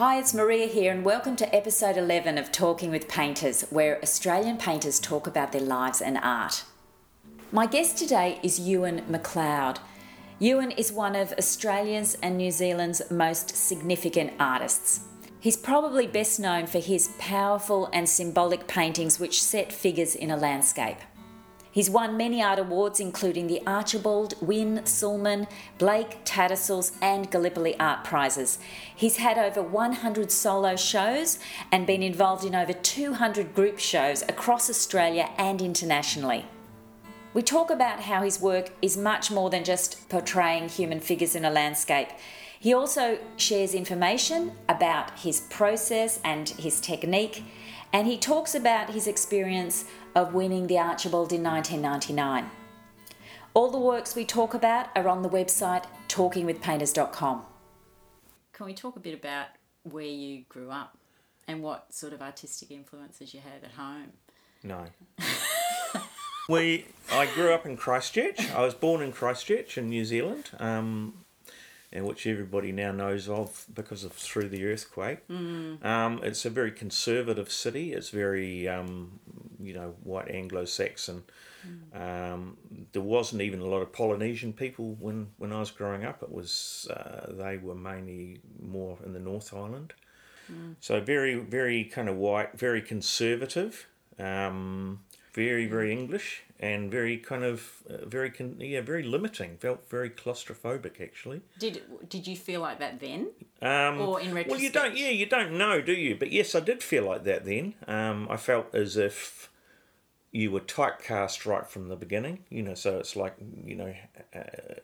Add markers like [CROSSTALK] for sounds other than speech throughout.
Hi, it's Maria here, and welcome to episode 11 of Talking with Painters, where Australian painters talk about their lives and art. My guest today is Euan Macleod. Euan is one of Australia's and New Zealand's most significant artists. He's probably best known for his powerful and symbolic paintings which set figures in a landscape. He's won many art awards, including the Archibald, Wynne, Sulman, Blake, Tattersalls, and Gallipoli Art Prizes. He's had over 100 solo shows and been involved in over 200 group shows across Australia and internationally. We talk about how his work is much more than just portraying human figures in a landscape. He also shares information about his process and his technique, and he talks about his experience of winning the Archibald in 1999. All the works we talk about are on the website talkingwithpainters.com. Can we talk a bit about where you grew up and what sort of artistic influences you had at home? No. [LAUGHS] we, I grew up in Christchurch. I was born in Christchurch in New Zealand, um, and which everybody now knows of because of through the earthquake. Mm. Um, it's a very conservative city. It's very, um, you know, white Anglo-Saxon. Mm. Um, there wasn't even a lot of Polynesian people when, when I was growing up. It was uh, they were mainly more in the North Island. Mm. So very, very kind of white, very conservative. Um, very very English and very kind of uh, very con- yeah very limiting. Felt very claustrophobic actually. Did did you feel like that then, Um, or in retrospect? well, you don't. Yeah, you don't know, do you? But yes, I did feel like that then. Um, I felt as if you were typecast right from the beginning. You know, so it's like you know, uh,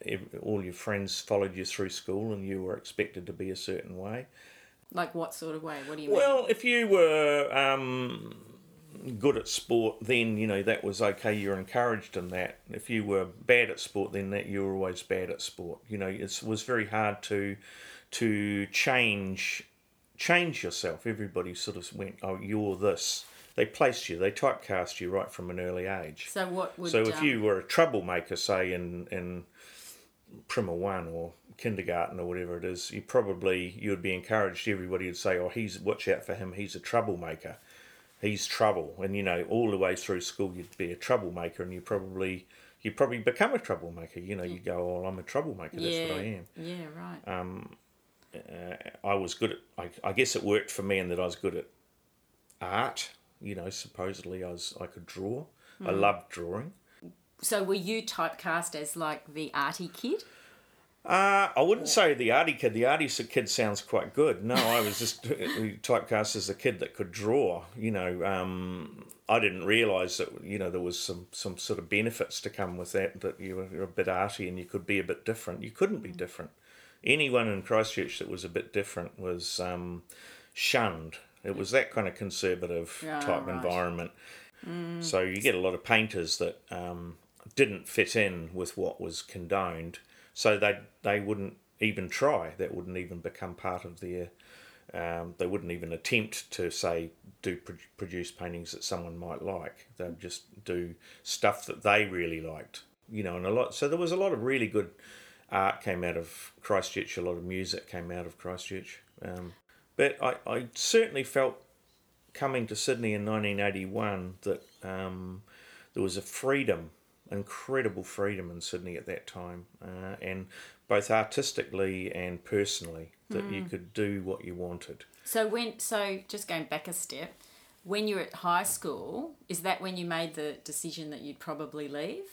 ev all your friends followed you through school, and you were expected to be a certain way. Like what sort of way? What do you mean? Well, if you were um, good at sport, then you know that was okay. You're encouraged in that. If you were bad at sport, then that you were always bad at sport. You know, it was very hard to to change change yourself. Everybody sort of went, "Oh, you're this." They placed you. They typecast you right from an early age. So what would So if um, you were a troublemaker, say in in Primer One or kindergarten or whatever it is, you probably you would be encouraged. Everybody would say, "Oh, he's watch out for him. He's a troublemaker. He's trouble." And you know, all the way through school, you'd be a troublemaker, and you probably you probably become a troublemaker. You know, you go, "Oh, I'm a troublemaker. That's yeah, what I am." Yeah, right. uh, I was good at. I, I guess it worked for me in that I was good at art. You know, supposedly I was. I could draw. I Hmm. loved drawing. so were you typecast as like the arty kid? Uh, I wouldn't say the arty kid. The arty kid sounds quite good. No, I was just typecast as a kid that could draw. You know, um, I didn't realise that you know there was some some sort of benefits to come with that. That you were a bit arty and you could be a bit different. You couldn't be different. Anyone in Christchurch that was a bit different was um, shunned. It was that kind of conservative Yeah, type right. environment. So you get a lot of painters that um, didn't fit in with what was condoned, so they they wouldn't even try. That wouldn't even become part of their. Um, they wouldn't even attempt to say do pro- produce paintings that someone might like. They'd just do stuff that they really liked, you know, and a lot. So there was a lot of really good art came out of Christchurch. A lot of music came out of Christchurch. Um, but I, I certainly felt coming to Sydney in 1981 that um, there was a freedom, incredible freedom in Sydney at that time, uh, and both artistically and personally, that you could do what you wanted. So when so just going back a step, when you were at high school, is that when you made the decision that you'd probably leave?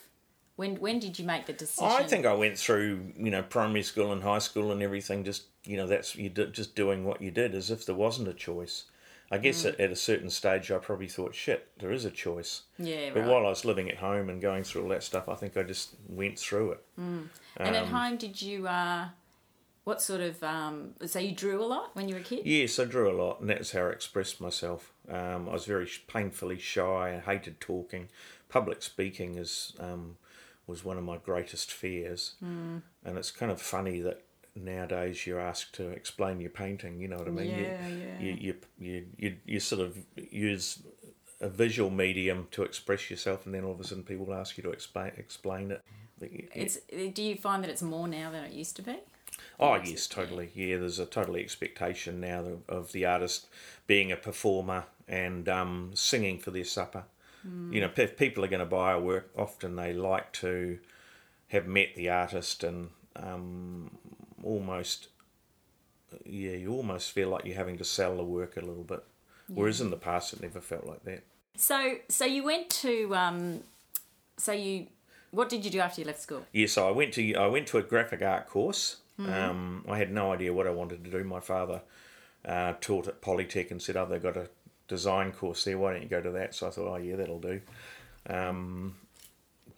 When when did you make the decision? I think I went through, you know, primary school and high school and everything. Just you know, that's you just doing what you did as if there wasn't a choice. I guess at, at a certain stage, I probably thought, shit, there is a choice. Yeah, But right. while I was living at home and going through all that stuff, I think I just went through it. and um, at home, did you? Uh, what sort of? Um, so you drew a lot when you were a kid. Yes, I drew a lot, and that's how I expressed myself. Um, I was very painfully shy. I hated talking. Public speaking is um, was one of my greatest fears, mm. and it's kind of funny that nowadays you're asked to explain your painting. You know what I mean? Yeah, you, yeah. You, you, you, you, you sort of use a visual medium to express yourself, and then all of a sudden people ask you to explain explain it. It's. Do you find that it's more now than it used to be? Oh yes, totally. Yeah, there's a totally expectation now of, of the artist being a performer and um, singing for their supper. Mm. You know, if people are going to buy a work, often they like to have met the artist and um, almost, yeah, you almost feel like you're having to sell the work a little bit. Yeah. Whereas in the past, it never felt like that. So, so you went to, um, so you, what did you do after you left school? Yeah, so I went to I went to a graphic art course. Mm-hmm. Um, I had no idea what I wanted to do. My father uh, taught at Polytech and said, "Oh, they've got a design course there. Why don't you go to that?" So I thought, "Oh, yeah, that'll do." Um,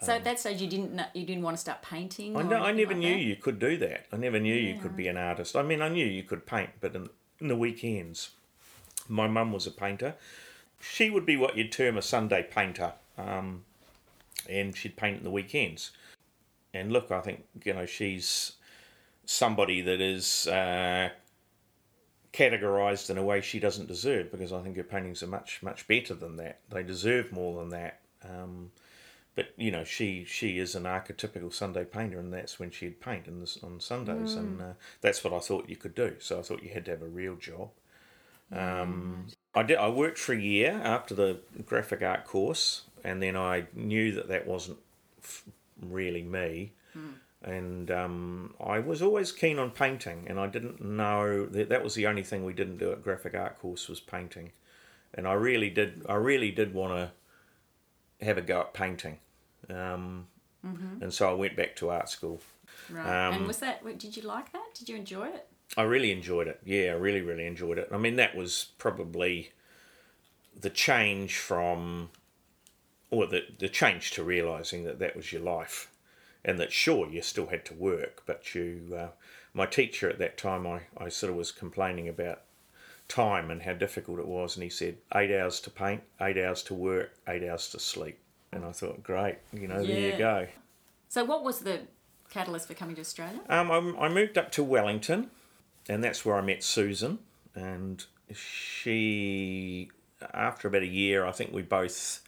so at that stage, you didn't you didn't want to start painting. I, no, I never like knew that? you could do that. I never knew yeah. you could be an artist. I mean, I knew you could paint, but in, in the weekends, my mum was a painter. She would be what you'd term a Sunday painter, um, and she'd paint in the weekends. And look, I think you know she's somebody that is uh, categorized in a way she doesn't deserve because I think her paintings are much much better than that. They deserve more than that. Um, but you know, she she is an archetypical Sunday painter, and that's when she'd paint in this, on Sundays, mm. and uh, that's what I thought you could do. So I thought you had to have a real job. Um, I did. I worked for a year after the graphic art course, and then I knew that that wasn't really me. Mm and um, I was always keen on painting, and I didn't know that that was the only thing we didn't do at graphic art course was painting, and I really did I really did want to have a go at painting, um, mm-hmm. and so I went back to art school. Right, um, and was that did you like that? Did you enjoy it? I really enjoyed it. Yeah, I really really enjoyed it. I mean, that was probably the change from, or the the change to realizing that that was your life and that sure you still had to work, but you, uh, my teacher at that time, I, I sort of was complaining about time and how difficult it was, and he said eight hours to paint, eight hours to work, eight hours to sleep, and I thought, great, you know, yeah. there you go. So, what was the catalyst for coming to Australia? Um, I, I moved up to Wellington, and that's where I met Susan, and she, after about a year, I think we both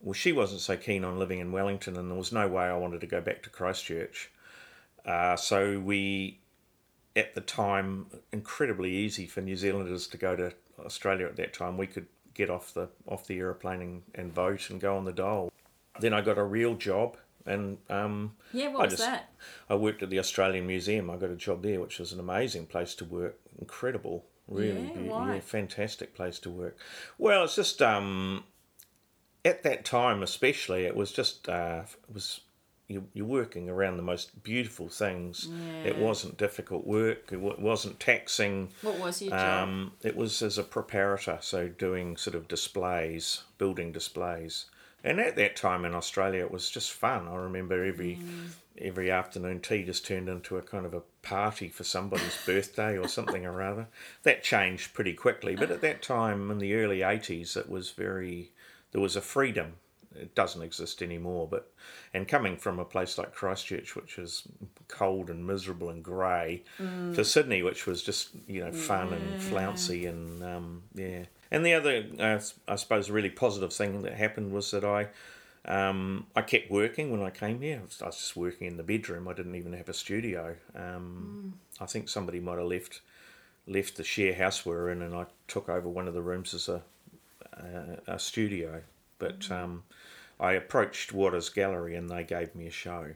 well, she wasn't so keen on living in Wellington, and there was no way I wanted to go back to Christchurch. Uh, so we, at the time, incredibly easy for New Zealanders to go to Australia at that time. We could get off the off the aeroplane and, and vote and go on the dole. Then I got a real job, and um, yeah, what I was just, that? I worked at the Australian Museum. I got a job there, which was an amazing place to work. Incredible, really, yeah, yeah fantastic place to work. Well, it's just um, at that time, especially, it was just uh, it was you, you're working around the most beautiful things. Yeah. It wasn't difficult work. It wasn't taxing. What was your um, job? It was as a preparator, so doing sort of displays, building displays. And at that time in Australia, it was just fun. I remember every mm. every afternoon tea just turned into a kind of a party for somebody's [LAUGHS] birthday or something or other. That changed pretty quickly, but at that time in the early '80s, it was very there was a freedom. It doesn't exist anymore. But and coming from a place like Christchurch, which is cold and miserable and grey, mm. to Sydney, which was just you know fun yeah. and flouncy and um, yeah. And the other, uh, I suppose, really positive thing that happened was that I. Um, I kept working when I came here. I was, I was, just working in the bedroom. I didn't even have a studio. Um, mm. I think somebody might have left left the share house we were in, and I took over one of the rooms as a a, a studio, but um, I approached Watters Gallery and they gave me a show.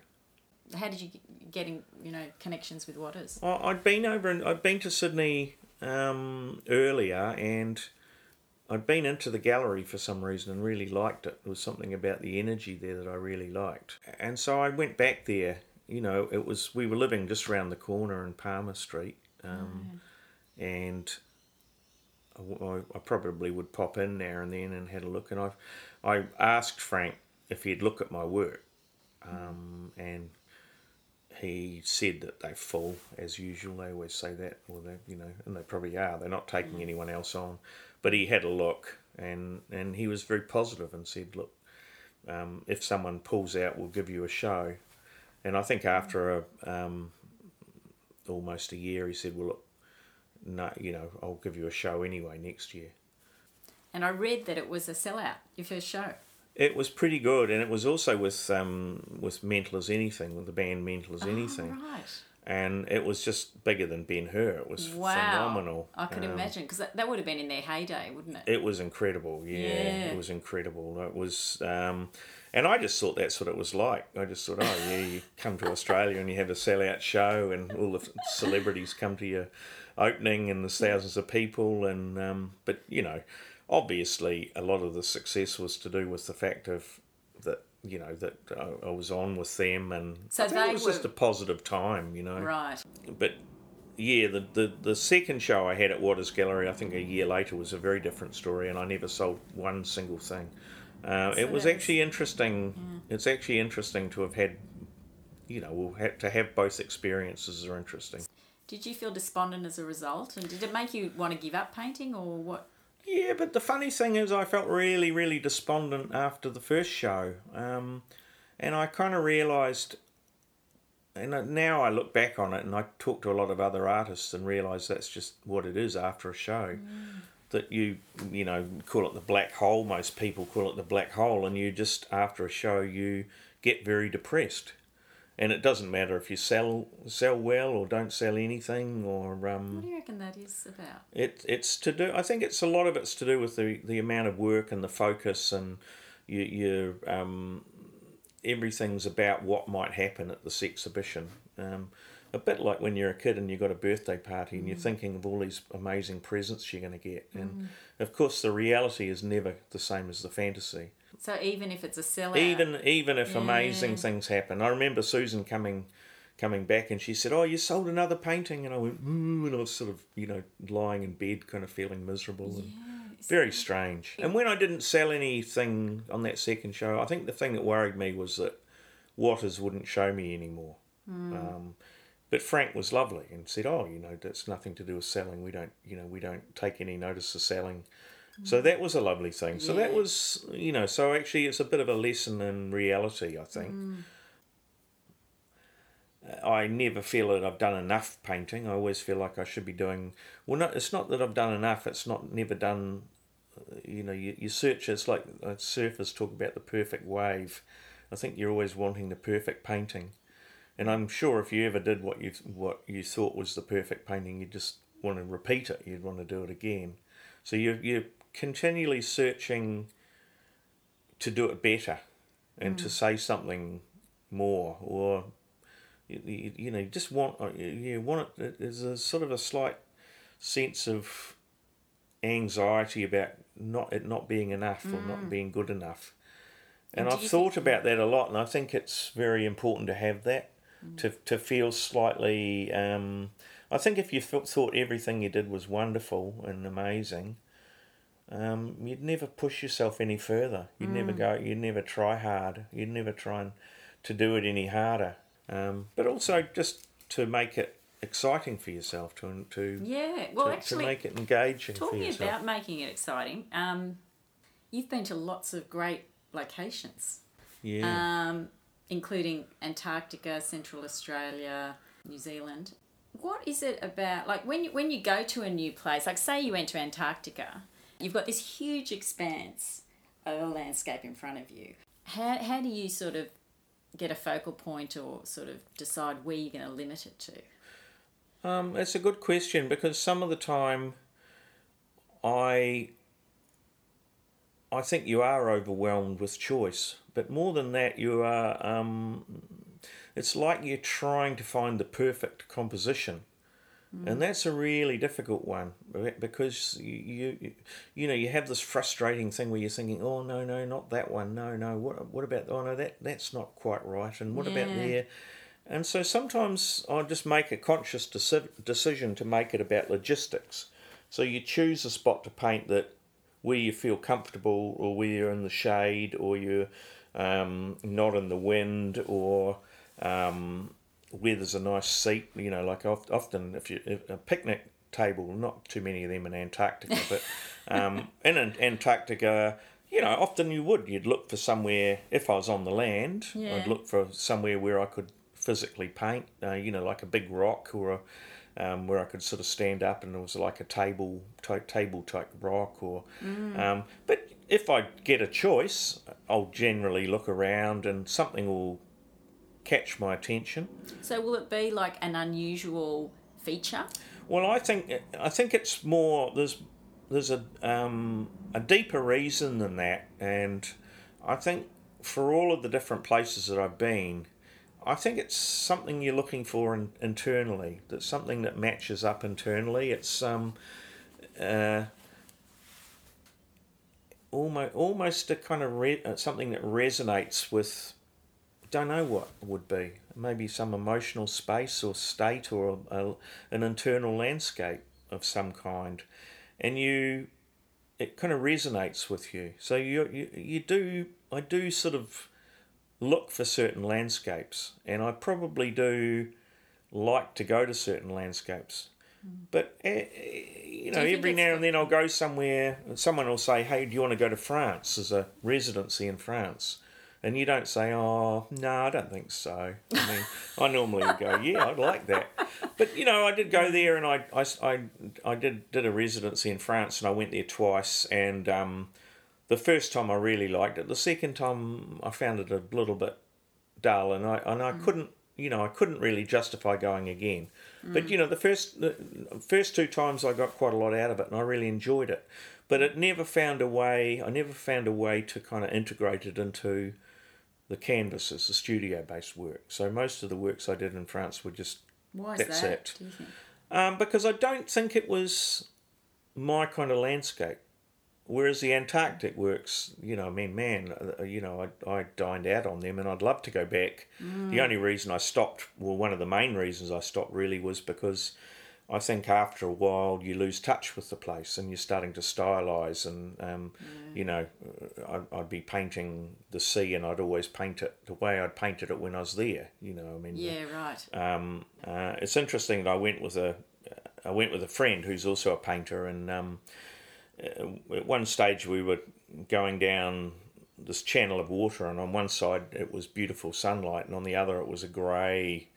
How did you get in, you know connections with Watters? I'd been over and I'd been to Sydney um, earlier and I'd been into the gallery for some reason and really liked it. There was something about the energy there that I really liked, and so I went back there. You know, it was we were living just around the corner in Palmer Street, um, oh, and I, I, probably would pop in now and then and had a look. And I, I asked Frank if he'd look at my work, um, and he said that they fall as usual. They always say that, or they, you know, and they probably are. They're not taking anyone else on. But he had a look, and and he was very positive and said, look, um, if someone pulls out, we'll give you a show. And I think after a um, almost a year, he said, well, look, no, you know, I'll give you a show anyway next year. And I read that it was a sellout, your first show. It was pretty good, and it was also with um, with Mental as Anything, with the band Mental as oh, Anything. Right. and it was just bigger than Ben Hur. It was Wow. phenomenal. I could Um, imagine because that, that would have been in their heyday, wouldn't it? It was incredible. Yeah, Yeah. it was incredible. It was, um, and I just thought that's what it was like. I just thought, oh yeah, you come to Australia and you have a sellout show, and all the celebrities come to your opening, and there's thousands of people, and um, but you know, obviously a lot of the success was to do with the fact of that you know that I, I was on with them, and So I think they it was were- just a positive time, you know Right. but yeah, the, the the second show I had at Watters Gallery, I think a year later, was a very different story, and I never sold one single thing. Uh, it was actually interesting. It's actually interesting to have had, you know, we'll have to have both experiences are interesting. Did you feel despondent as a result, and did it make you want to give up painting, or what? Yeah, but the funny thing is, I felt really, really despondent after the first show, um, and I kind of realised. And now I look back on it, and I talk to a lot of other artists, and realise that's just what it is after a show. That you, you know, call it the black hole. Most people call it the black hole, and you just after a show you get very depressed, and it doesn't matter if you sell sell well or don't sell anything, or um, What do you reckon that is about? it it's to do. I think it's a lot of it's to do with the the amount of work and the focus and you you um, everything's about what might happen at this exhibition. Um, a bit like when you're a kid and you've got a birthday party and you're thinking of all these amazing presents you're going to get, and of course the reality is never the same as the fantasy. So even if it's a sellout, Even even if Yeah. amazing things happen, I remember Susan coming coming back and she said, "Oh, you sold another painting," and I went, "Ooh," and I was sort of you know lying in bed, kind of feeling miserable. And very strange. And when I didn't sell anything on that second show, I think the thing that worried me was that Watters wouldn't show me anymore. Um, but Frank was lovely and said, "Oh, you know, that's nothing to do with selling. We don't, you know, we don't take any notice of selling." So that was a lovely thing. So that was, you know, so actually it's a bit of a lesson in reality, I think. Mm. I never feel that I've done enough painting. I always feel like I should be doing. Well, no, it's not that I've done enough. It's not never done. You know, you, you search. It's like surfers talk about the perfect wave. I think you're always wanting the perfect painting, and I'm sure if you ever did what you what you thought was the perfect painting, you'd just want to repeat it. You'd want to do it again. So you you're continually searching to do it better, and to say something more or you, you, you know, you just want uh, you, want it. There's a sort of a slight sense of anxiety about not it not being enough or not being good enough. And And I've thought about that a lot, and I think it's very important to have that to to feel slightly. Um, I think if you th- thought everything you did was wonderful and amazing, um, you'd never push yourself any further. You'd never go. You'd never try hard. You'd never try and to do it any harder. Um, but also just to make it exciting for yourself to to yeah. Well, to, actually, to make it engaging for talking about making it exciting, um, you've been to lots of great locations, yeah. um, including Antarctica, Central Australia, New Zealand. What is it about? Like when you, when you go to a new place, like say you went to Antarctica, you've got this huge expanse of a landscape in front of you. How how do you sort of get a focal point or sort of decide where you're going to limit it to? Um, it's a good question because some of the time I I think you are overwhelmed with choice, but more than that, you are. Um, it's like you're trying to find the perfect composition, and that's a really difficult one because you, you you know you have this frustrating thing where you're thinking, oh no no not that one, no no. What what about oh no that that's not quite right, and what about there. And so sometimes I just make a conscious deci- decision to make it about logistics. So you choose a spot to paint that where you feel comfortable, or where you're in the shade, or you're um, not in the wind, or um, where there's a nice seat. You know, like often if you if a picnic table, not too many of them in Antarctica, but [LAUGHS] um, in Antarctica. You know, often you would. You'd look for somewhere. If I was on the land, Yeah. I'd look for somewhere where I could physically paint. Uh, you know, like a big rock or a, um, where I could sort of stand up and it was like a table type table type rock or. Um, but if I get a choice, I'll generally look around and something will catch my attention. So will it be like an unusual feature? Well, I think I think it's more there's there's a um, a deeper reason than that, and I think for all of the different places that I've been, I think it's something you're looking for in, internally. That's something that matches up internally. It's um, uh, almost almost a kind of re- something that resonates with. Don't know what would be maybe some emotional space or state or a, an internal landscape of some kind, and you it kind of resonates with you. So you you, you do I do sort of look for certain landscapes, and I probably do like to go to certain landscapes. But uh, you know, you every now and then I'll go somewhere, and someone will say, "Hey, do you want to go to France as a residency in France?" And you don't say, "Oh, no, I don't think so." I mean, [LAUGHS] I normally go, "Yeah, I'd like that." But you know, I did go there, and I, I, I, I did did a residency in France, and I went there twice, and um, the first time I really liked it. The second time I found it a little bit dull, and I and I couldn't, you know, I couldn't really justify going again. But you know, the first the first two times I got quite a lot out of it, and I really enjoyed it. But it never found a way. I never found a way to kind of integrate it into the canvases, the studio-based work. So most of the works I did in France were just Why is That's that? it. Do you think? um, because I don't think it was my kind of landscape. Whereas the Antarctic works, you know, I mean, man, uh, you know, I, I dined out on them and I'd love to go back. The only reason I stopped, well, one of the main reasons I stopped really was because I think after a while you lose touch with the place and you're starting to stylize. And, um, you know, uh, I'd, I'd be painting the sea and I'd always paint it the way I'd painted it when I was there, you know, I mean, the- Yeah, right. um, uh, it's interesting that I went with a I went with a friend who's also a painter, and um, uh, at one stage we were going down this channel of water, and on one side it was beautiful sunlight, and on the other it was a grey,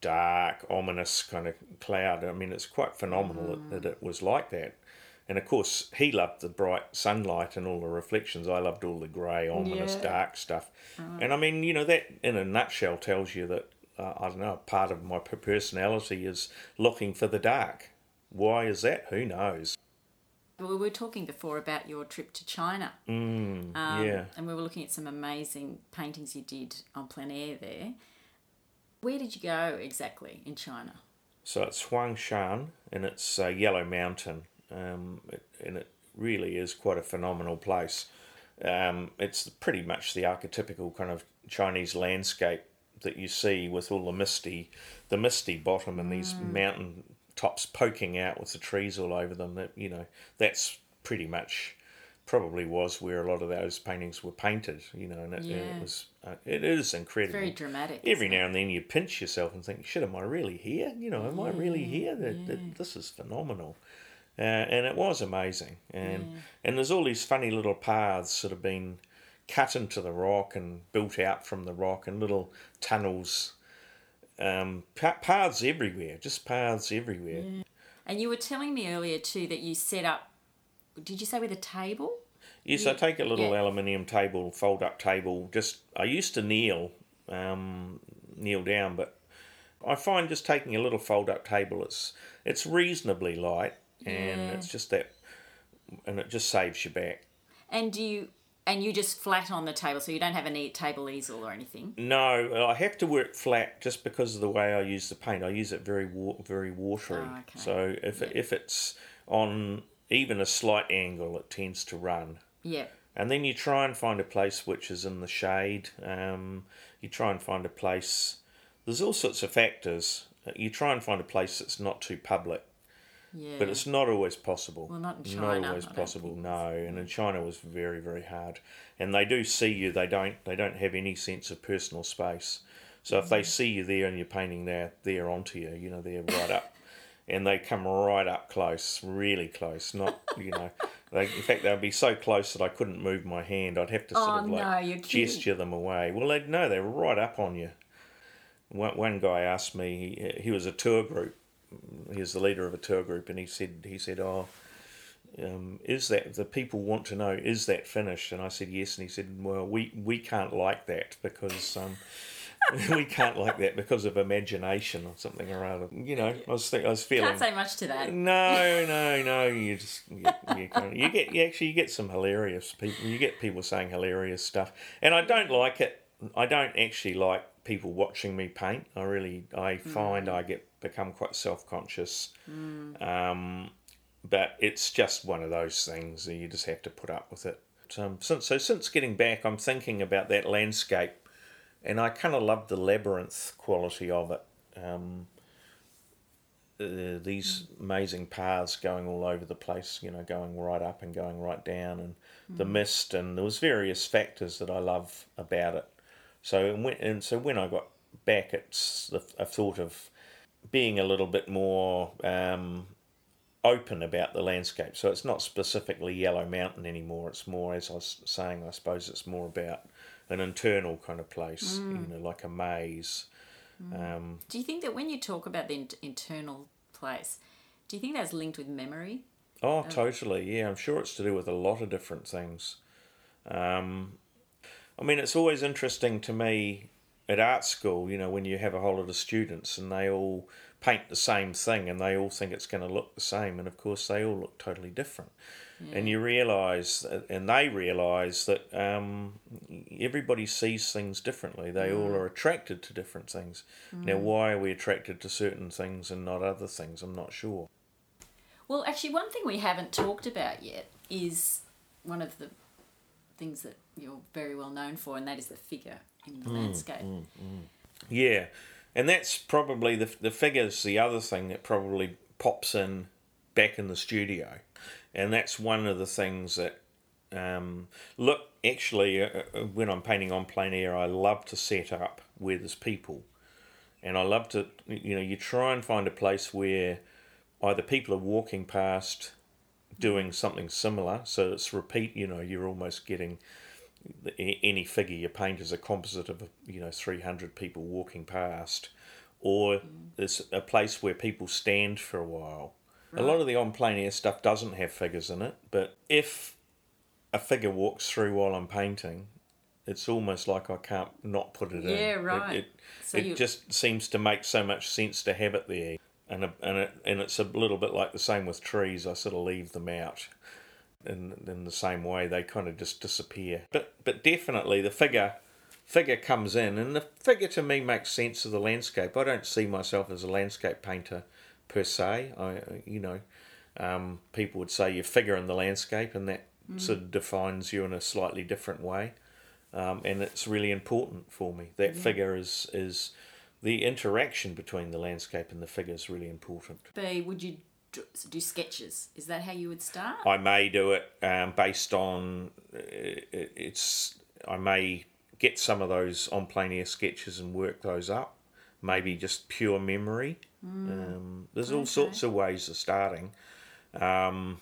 dark, ominous kind of cloud. I mean, it's quite phenomenal that, that it was like that. And of course, he loved the bright sunlight and all the reflections. I loved all the grey, ominous, Yeah. dark stuff. And I mean, you know, that in a nutshell tells you that, uh, I don't know, part of my personality is looking for the dark. Why is that? Who knows? We were talking before about your trip to China. Mm, Um, yeah. And we were looking at some amazing paintings you did on plein air there. Where did you go exactly in China? So it's Huangshan, and it's uh, Yellow Mountain, um, it, and it really is quite a phenomenal place. Um, it's pretty much the archetypical kind of Chinese landscape that you see with all the misty, the misty bottom and these mountain tops poking out with the trees all over them. That you know, that's pretty much probably was where a lot of those paintings were painted. You know, and it, and it was uh, it is incredible Very dramatic. every isn't it? now and then you pinch yourself and think, shit, am I really here? You know, am I really here? That, that, this is phenomenal. Uh, and it was amazing. And and there's all these funny little paths that have been cut into the rock and built out from the rock and little tunnels. Um, pa- paths everywhere, just paths everywhere. And you were telling me earlier too that you set up, did you say with a table? Yes, I take a little Yeah. aluminium table, fold up table. Just I used to kneel, um, kneel down, but I find just taking a little fold up table, it's it's reasonably light, and Yeah. it's just that, and it just saves your back. And do you and you just flat on the table, so you don't have a table easel or anything. No, I have to work flat just because of the way I use the paint. I use it very wa- very watery. Oh, okay. So if it, if it's on even a slight angle, it tends to run. Yeah. And then you try and find a place which is in the shade. Um, you try and find a place. There's all sorts of factors. You try and find a place that's not too public, Yeah. but it's not always possible. Well, not in China. Not always possible. No, and in China it was very very hard. And they do see you. They don't. They don't have any sense of personal space. So if they see you there and you're painting there, they're onto you. You know, they're right up. And they come right up close, really close. Not, [LAUGHS] you know, they, in fact, they'd be so close that I couldn't move my hand. I'd have to sort Oh, of like no, gesture them away. Well, they'd no, they're right up on you. One, one guy asked me. He, he was a tour group. He was the leader of a tour group, and he said, he said, oh, um, is that the people want to know? Is that finished? And I said yes, and he said, well, we we can't like that because um, [LAUGHS] we can't like that because of imagination or something or other. You know, I was think, I was feeling. Can't say much to that. No, no, no. You just you, you, you get you actually you get some hilarious people. You get people saying hilarious stuff, and I don't like it. I don't actually like people watching me paint. I really I find I get become quite self conscious. Um, but it's just one of those things that you just have to put up with it. Um, since, so since getting back, I'm thinking about that landscape, and I kind of love the labyrinth quality of it. Um, uh, these amazing paths going all over the place, you know, going right up and going right down, and the mist, and there was various factors that I love about it. So and when, and so when I got back, it's the, a thought of being a little bit more um, open about the landscape. So it's not specifically Yellow Mountain anymore. It's more, as I was saying, I suppose it's more about an internal kind of place, you know, like a maze. Um, Do you think that when you talk about the in- internal place, do you think that's linked with memory? Oh, totally. Yeah, I'm sure it's to do with a lot of different things. Um, I mean, it's always interesting to me at art school, you know, when you have a whole lot of students and they all paint the same thing and they all think it's going to look the same, and of course, they all look totally different. And you realise, and they realise that um, everybody sees things differently. They all mm. are attracted to different things. Now, mm. why are we attracted to certain things and not other things? I'm not sure. Well, actually, one thing we haven't talked about yet is one of the things that you're very well known for, and that is the figure in the mm, landscape. Yeah, and that's probably the the figures. The other thing that probably pops in back in the studio, and that's one of the things that um, look actually uh, uh, when I'm painting on plein air, I love to set up where there's people, and I love to you know you try and find a place where either people are walking past doing something similar so it's repeat you know you're almost getting any figure you paint is a composite of you know 300 people walking past or it's a place where people stand for a while a lot of the on plein air stuff doesn't have figures in it but if a figure walks through while i'm painting it's almost like i can't not put it in Yeah, It- right. it, So it you- just seems to make so much sense to have it there and a, and it, and it's a little bit like the same with trees i sort of leave them out in in the same way they kind of just disappear. But but definitely the figure figure comes in, and the figure to me makes sense of the landscape. I don't see myself as a landscape painter per se. I you know, um, people would say you figure in the landscape, and that sort of defines you in a slightly different way. Um, and it's really important for me. That figure is is the interaction between the landscape and the figure is really important. B, would you do sketches? Is that how you would start? I may do it um, based on uh, it- it's. I may get some of those on plein air sketches and work those up. Maybe just pure memory. Um, there's all sorts of ways of starting, um,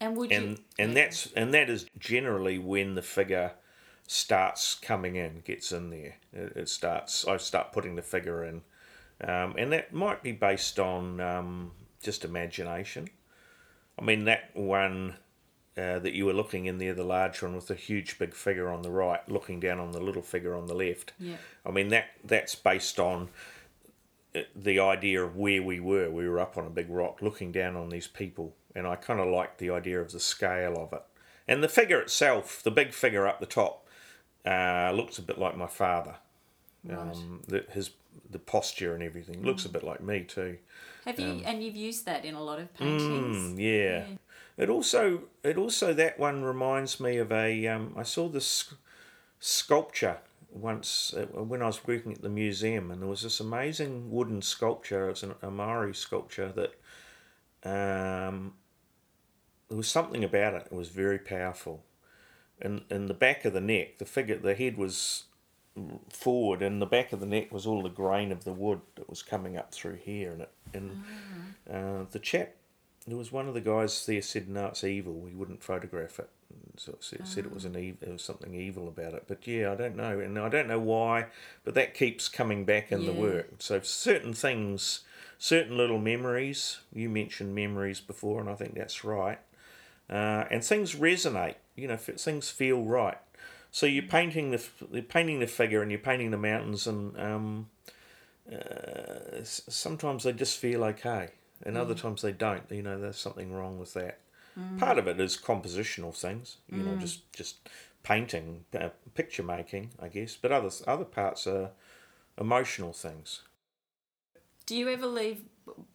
And would and you? and that's and that is generally when the figure starts coming in, gets in there. It, it starts. I start putting the figure in, um, and that might be based on um, just imagination. I mean that one uh, that you were looking in there, the large one with the huge big figure on the right, looking down on the little figure on the left. Yeah. I mean that that's based on the idea of where we were. We were up on a big rock, looking down on these people, and I kind of liked the idea of the scale of it. And the figure itself, the big figure up the top, uh, looks a bit like my father. Um, the, his the posture and everything looks a bit like me too. Have you? and you've used that in a lot of paintings. Mm, yeah. It also it also that one reminds me of a um, I saw this sculpture once uh, when I was working at the museum and there was this amazing wooden sculpture. It was an Maori sculpture that um, there was something about it. It was very powerful. In in the back of the neck, the figure, the head was forward, and the back of the neck was all the grain of the wood that was coming up through here, and it and uh, the chap, there was one of the guys there said no, it's evil. He wouldn't photograph it. So it said, said it was an evil, there was something evil about it. But yeah, I don't know, and I don't know why, but that keeps coming back in the work. So certain things, certain little memories. You mentioned memories before, and I think that's right. Uh, and things resonate. You know, things feel right. So you're painting the you're painting the figure and you're painting the mountains, and um, uh, sometimes they just feel okay, and other times they don't. You know, there's something wrong with that. Part of it is compositional things. You know, just just painting, uh, picture making, I guess. But other other parts are emotional things. Do you ever leave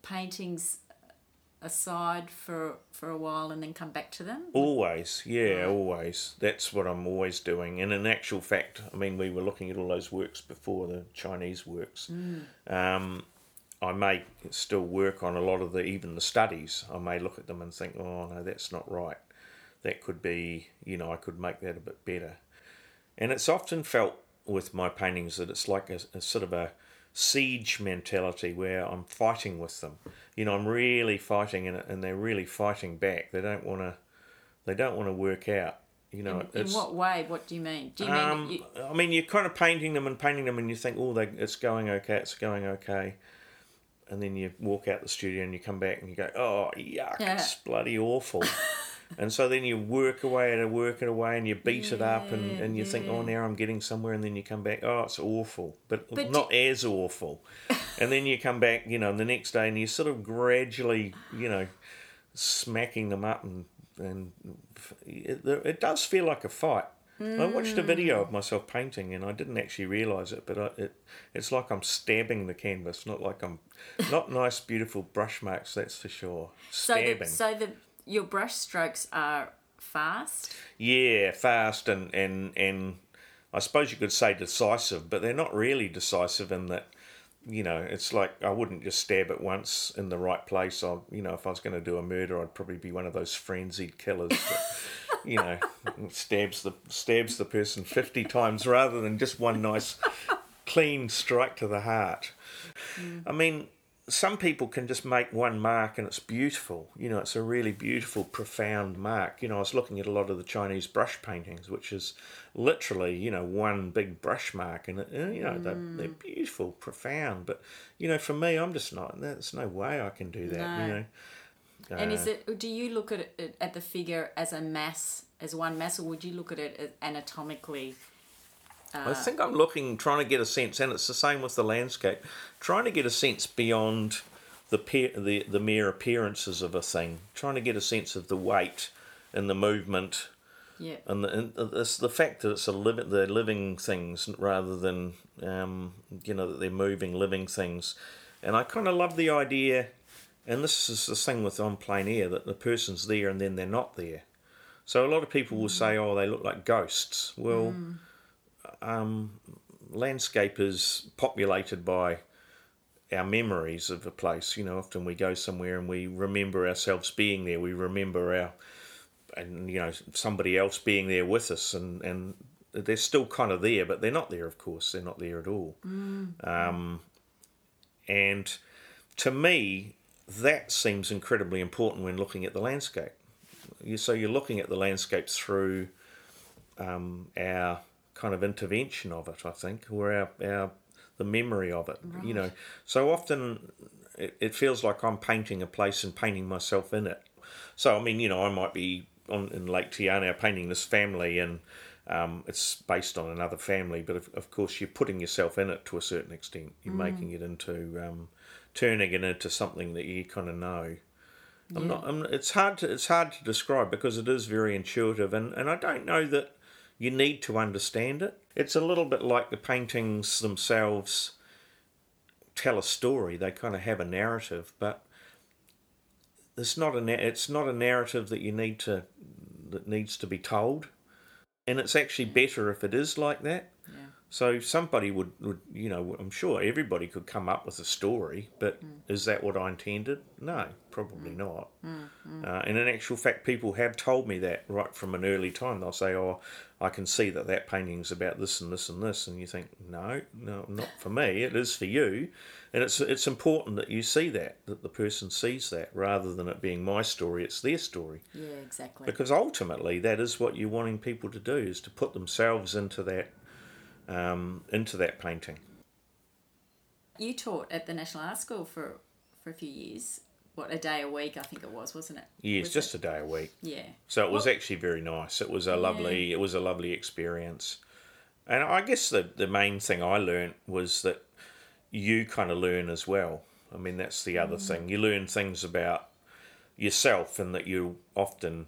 paintings aside for for a while and then come back to them? Always, yeah, always. That's what I'm always doing. And in actual fact, I mean, we were looking at all those works before the Chinese works. Um, I may still work on a lot of the even the studies. I may look at them and think, oh no, that's not right. That could be, you know, I could make that a bit better. And it's often felt with my paintings that it's like a, a sort of a siege mentality where I'm fighting with them. You know, I'm really fighting, and, and they're really fighting back. They don't want to. They don't want to work out. You know, In it's. what way? What do you mean? Do you mean Um, you, I mean, you're kind of painting them and painting them, and you think, "Oh, they, it's going okay, it's going okay," and then you walk out the studio and you come back and you go, "Oh, yuck, Yeah. it's bloody awful." [LAUGHS] and so then you work away it, work it away, and you beat it up, and, and you think, "Oh, now I'm getting somewhere," and then you come back, "Oh, it's awful," but, But not as awful. [LAUGHS] and then you come back, you know, the next day, and you sort of gradually, you know, smacking them up and and it, it does feel like a fight. I watched a hmm. video of myself painting and I didn't actually realise it, but I, it it's like I'm stabbing the canvas, not like I'm not nice, beautiful brush marks. That's for sure. Stabbing. so that so that your brush strokes are fast? yeah, fast and and and I suppose you could say decisive, but they're not really decisive in that. You know, it's like I wouldn't just stab it once in the right place. I, you know, if I was going to do a murder, I'd probably be one of those frenzied killers. That, [LAUGHS] you know, stabs the stabs the person fifty times rather than just one nice, clean strike to the heart. Mm. I mean, some people can just make one mark and it's beautiful. You know, it's a really beautiful, profound mark. You know, I was looking at a lot of the Chinese brush paintings, which is literally, you know, one big brush mark, and uh, you know, they're, mm. they're beautiful, profound. But you know, for me, I'm just not. There's no way I can do that. You No. know. and is Uh, it? Do you look at it at the figure as a mass, as one mass, or would you look at it uh, anatomically? I uh, think I'm looking, trying to get a sense, and it's the same with the landscape, trying to get a sense beyond the pe- the the mere appearances of a thing, trying to get a sense of the weight and the movement Yeah. and the, and the fact that it's a living they're living things rather than um, you know that they're moving living things. And I kind of love the idea and this is the thing with on plein air that the person's there and then they're not there. So a lot of people will mm. say oh they look like ghosts. Well mm. Um, landscape is populated by our memories of a place. You know often we go somewhere and we remember ourselves being there. We remember our and you know somebody else being there with us. And and they're still kind of there but they're not there of course. They're not there at all. Um, and to me that seems incredibly important when looking at the landscape. You, so you're looking at the landscape through um, our kind of intervention of it i think or our, our the memory of it you know so often it, it feels like i'm painting a place and painting myself in it so I mean, you know, I might be on in Lake Tiana painting this family, and um, it's based on another family. But of, of course, you're putting yourself in it to a certain extent. You're making it into, um, turning it into something that you kind of know. I'm not. I'm, it's hard to. It's hard to describe because it is very intuitive, and and I don't know that you need to understand it. It's a little bit like the paintings themselves tell a story. They kind of have a narrative, but it's not a it's not a narrative that you need to that needs to be told, and it's actually better if it is like that. Yeah. So somebody would, would you know I'm sure everybody could come up with a story, but mm. is that what I intended? No, probably mm. not. Mm, uh, and in actual fact, people have told me that right from an early time. They'll say, "Oh, I can see that that painting's about this and this and this," and you think, "No, no, not for me. It is for you." And it's it's important that you see that that the person sees that rather than it being my story. It's their story Yeah, exactly. because ultimately that is what you're wanting people to do is to put themselves into that um, into that painting. you taught at the National Art School for for a few years. What a day a week I think it was, wasn't it? Yeah, it's Was just it? a day a week. yeah. So it was actually very nice. It was a lovely it was a lovely experience. And I guess the the main thing I learned was that you kind of learn as well. I mean that's the other mm. thing. You learn things about yourself and that you often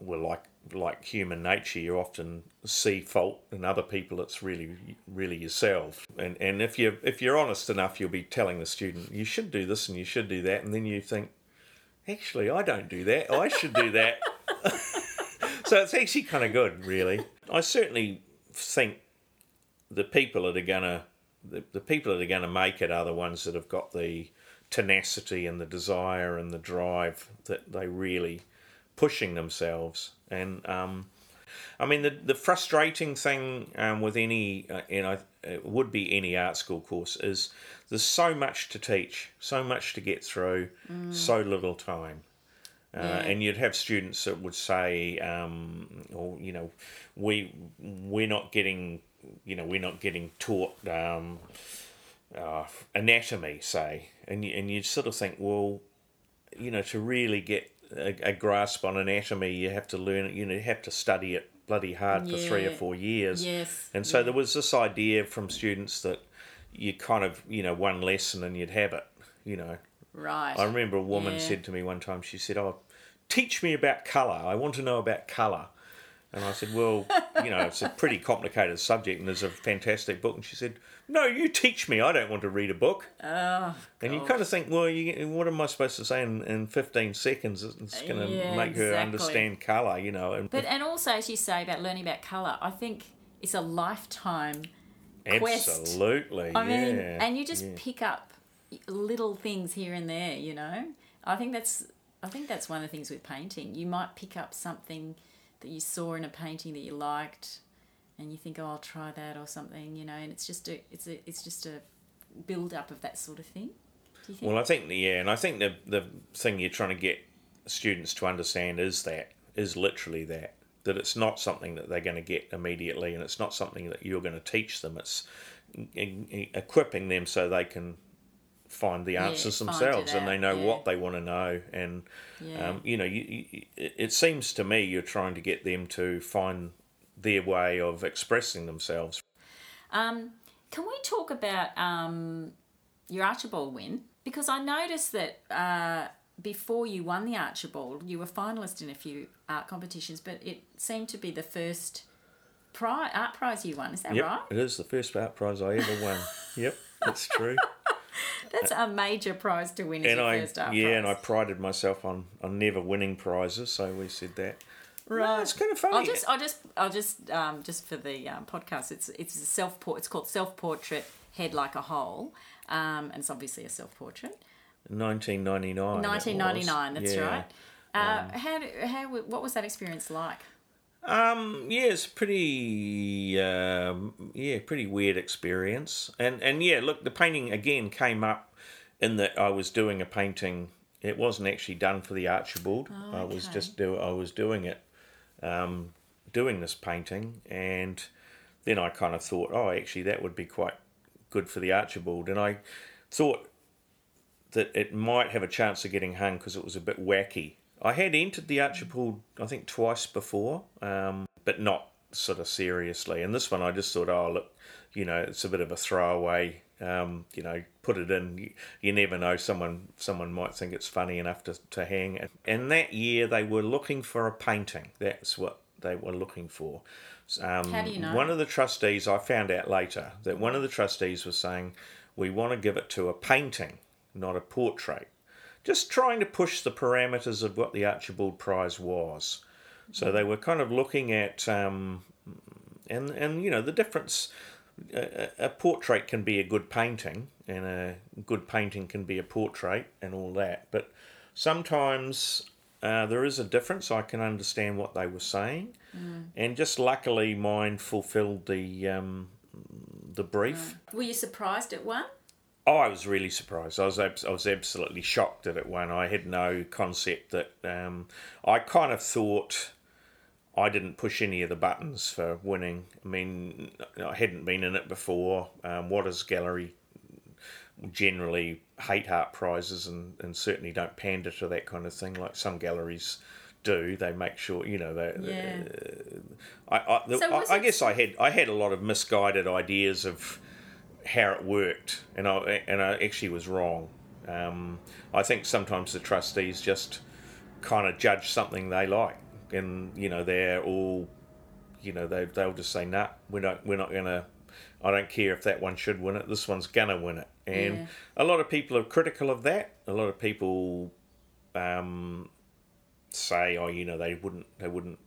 were like like human nature you often see fault in other people it's really really yourself. And and if you if you're honest enough you'll be telling the student you should do this and you should do that. And then you think actually I don't do that. I should do that. [LAUGHS] So it's actually kind of good, really. I certainly think the people that are gonna the, the people that are gonna make it are the ones that have got the tenacity and the desire and the drive that they really pushing themselves and um, I mean the the frustrating thing um, with any uh, you know it would be any art school course is there's so much to teach so much to get through so little time. Uh, Yeah. and you'd have students that would say, um, or you know, we we're not getting, you know, we're not getting taught um, uh, anatomy, say, and you, and you'd sort of think, well, you know, to really get a, a grasp on anatomy, you have to learn it. You know, you have to study it bloody hard for three or four years. Yes. And so there was this idea from students that you kind of, you know, one lesson and you'd have it, you know. Right. I remember a woman Yeah. said to me one time, she said, Oh, teach me about colour. I want to know about colour. And I said, Well, you know, it's a pretty complicated subject and there's a fantastic book. And she said, No, you teach me. I don't want to read a book. Oh, And you kind of think, Well, you, what am I supposed to say in, in 15 seconds? It's going to Yeah, make her understand colour, you know. And But and also, as you say about learning about colour, I think it's a lifetime quest. absolutely. I mean, yeah, and you just yeah. pick up little things here and there. You know, I think that's I think that's one of the things with painting. You might pick up something that you saw in a painting that you liked, and you think, "Oh, I'll try that" or something. You know, and it's just a it's a it's just a build up of that sort of thing. Do you think? Well, I think yeah, and I think the the thing you're trying to get students to understand is that is literally that that it's not something that they're going to get immediately, and it's not something that you're going to teach them. It's equipping them so they can find the answers it themselves and they know yeah. what they want to know and Yeah. um, you know you, you, it seems to me you're trying to get them to find their way of expressing themselves Um, can we talk about um, your Archibald win? Because I noticed that uh, before you won the Archibald, you were finalist in a few art competitions, but it seemed to be the first pri- art prize you won. Is that yep right? it is the first art prize i ever won [LAUGHS] yep that's true [LAUGHS] That's a major prize to win as and your I first art yeah, prize. and I prided myself on, on never winning prizes, so we said that. Right. No, it's kind of funny. I'll just, I'll just, I'll just, um, just for the um, podcast, it's it's a self port. It's called self portrait, head like a hole, um, and it's obviously a self portrait. 1999. 1999. that's Yeah. right. Uh, how, how, what was that experience like? Um, yeah, it's pretty, um, yeah, pretty weird experience, and and yeah, look, the painting again came up in that I was doing a painting. It wasn't actually done for the Archibald. I was just do I was doing it, um, doing this painting, and then I kind of thought, oh, actually, that would be quite good for the Archibald, and I thought that it might have a chance of getting hung because it was a bit wacky. I had entered the Archibald, I think, twice before, um, but not sort of seriously. And this one, I just thought, oh, look, you know, it's a bit of a throwaway. Um, you know, put it in. You, you never know. Someone, someone might think it's funny enough to, to hang. And that year, they were looking for a painting. That's what they were looking for. Um, How do you know? One of the trustees, I found out later that one of the trustees was saying, we want to give it to a painting, not a portrait. Just trying to push the parameters of what the Archibald Prize was. So they were kind of looking at, um, and and you know the difference. A, a portrait can be a good painting, and a good painting can be a portrait, and all that. But sometimes uh, there is a difference. I can understand what they were saying, and just luckily mine fulfilled the um, the brief. Were you surprised at one? Oh, I was really surprised. I was abs- I was absolutely shocked at it when I had no concept that um, I kind of thought I didn't push any of the buttons for winning. I mean, I hadn't been in it before. Um, what is gallery? generally hate art prizes and, and certainly don't pander to that kind of thing like some galleries do. They make sure you know they. Yeah. I I, So I, I guess I had I had a lot of misguided ideas of how it worked, and I and I actually was wrong. Um, I think sometimes the trustees just kind of judge something they like, and you know they're all, you know they they'll just say nah, we don't we're not gonna. I don't care if that one should win it. This one's gonna win it, and Yeah. a lot of people are critical of that. A lot of people um, say, oh, you know, they wouldn't they wouldn't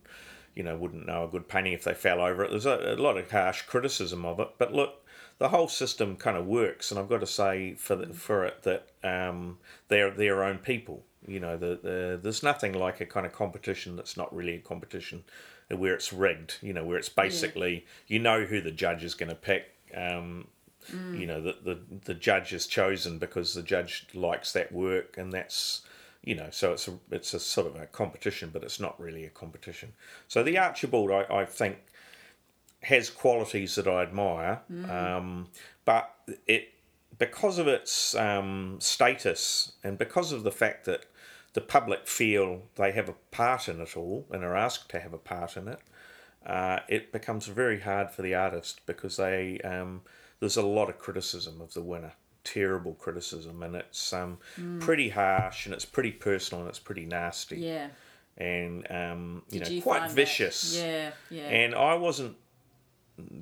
you know wouldn't know a good painting if they fell over it. There's a, a lot of harsh criticism of it, but look, the whole system kind of works, and I've got to say for the, for it that um, they're their own people. You know, the, the, there's nothing like a kind of competition that's not really a competition, where it's rigged. You know, where it's basically you know who the judge is going to pick. Um, You know, the, the the judge is chosen because the judge likes that work, and that's you know, so it's a it's a sort of a competition, but it's not really a competition. So the Archibald, I, I think, has qualities that I admire, um, but it because of its um, status and because of the fact that the public feel they have a part in it all and are asked to have a part in it, uh, it becomes very hard for the artist because they um, there's a lot of criticism of the winner, terrible criticism, and it's um, pretty harsh and it's pretty personal and it's pretty nasty Yeah. and um, you Did know you quite find that? vicious. Yeah, yeah. And I wasn't,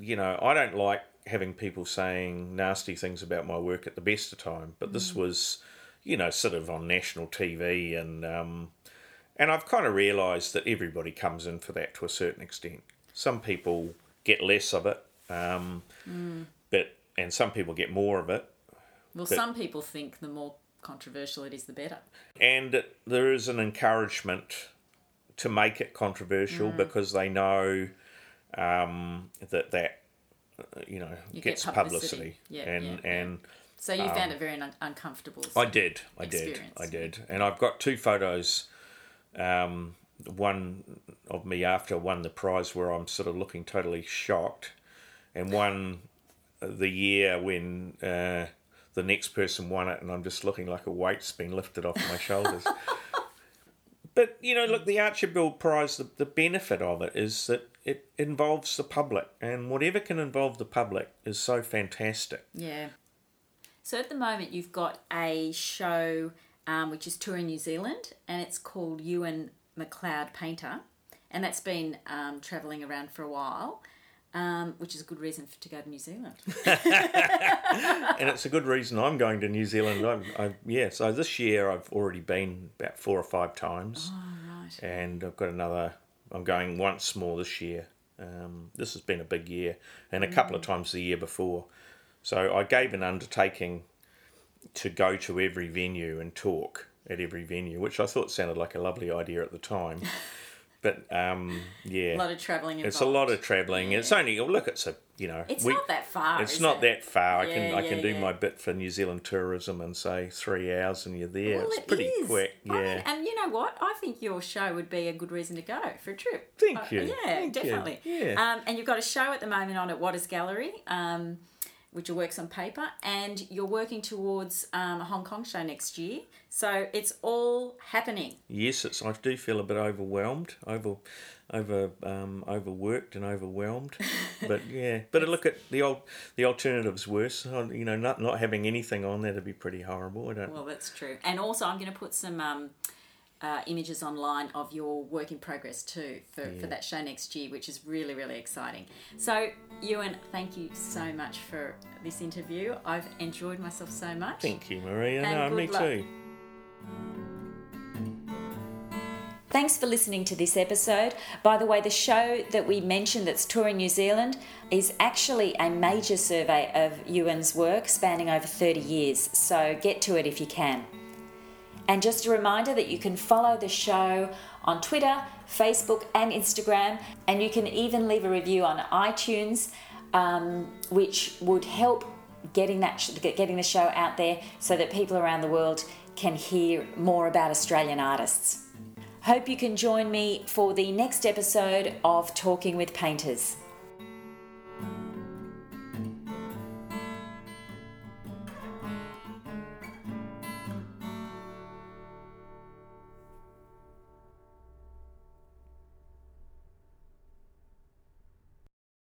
you know, I don't like having people saying nasty things about my work at the best of time, but Mm. this was, you know, sort of on national TV, and um, and I've kind of realised that everybody comes in for that to a certain extent. Some people get less of it, um, Mm. but and some people get more of it. well, some people think the more controversial it is, the better. and it- there is an encouragement to make it Mm. controversial because they know um, that that you know You get gets publicity. publicity, Yeah, and yeah, yeah. So you found it very un- uncomfortable. Um, I did, I did. I did, and I've got two photos. Um, one of me after I won the prize where I'm sort of looking totally shocked, and one the year when uh, the next person won it, and I'm just looking like a weight's been lifted off my shoulders. [LAUGHS] But you know, look, the Archibald Prize. The, the benefit of it is that it involves the public, and whatever can involve the public is so fantastic. Yeah. So at the moment, you've got a show um, which is touring New Zealand, and it's called Euan Macleod Painter, and that's been um, travelling around for a while, um, which is a good reason for, to go to New Zealand. [LAUGHS] [LAUGHS] and it's a good reason I'm going to New Zealand. I'm, I, yeah, so this year I've already been about four or five times, Oh, right. and I've got another. I'm going once more this year. Um, this has been a big year, and a couple of times the year before. So I gave an undertaking to go to every venue and talk at every venue, which I thought sounded like a lovely idea at the time. [LAUGHS] but um, yeah, A lot of travelling involved. it's a lot of travelling. It's only look, it's a you know, It's we- not that far. it's not it? that far. I Yeah, can I can do yeah. my bit for New Zealand tourism and say three hours and you're there. Well, it's it pretty is. quick. I mean, Yeah. and you know what? I think your show would be a good reason to go for a trip. Thank Uh, you. yeah, Thank you. definitely. Yeah. Um, and you've got a show at the moment on at Watters Gallery, um, which are works on paper, and you're working towards um, a Hong Kong show next year. So it's all happening. yes, it's. I do feel a bit overwhelmed, over, over, um, overworked and overwhelmed. [LAUGHS] but yeah, but look at the old. The alternative's worse. You know, not not having anything on there to be pretty horrible. I don't. Well, that's true. And also, I'm going to put some um, uh, images online of your work in progress too for, for that show next year, which is really, really exciting. So, Euan, thank you so much for this interview. I've enjoyed myself so much. Thank you, Maria. And no, me luck. too. Thanks for listening to this episode. By the way, the show that we mentioned that's touring New Zealand is actually a major survey of Euan's work spanning over 30 years, so get to it if you can. And just a reminder that you can follow the show on Twitter, Facebook, and Instagram, and you can even leave a review on iTunes, um, which would help getting that sh- getting the show out there so that people around the world can hear more about Australian artists. Hope you can join me for the next episode of Talking with Painters.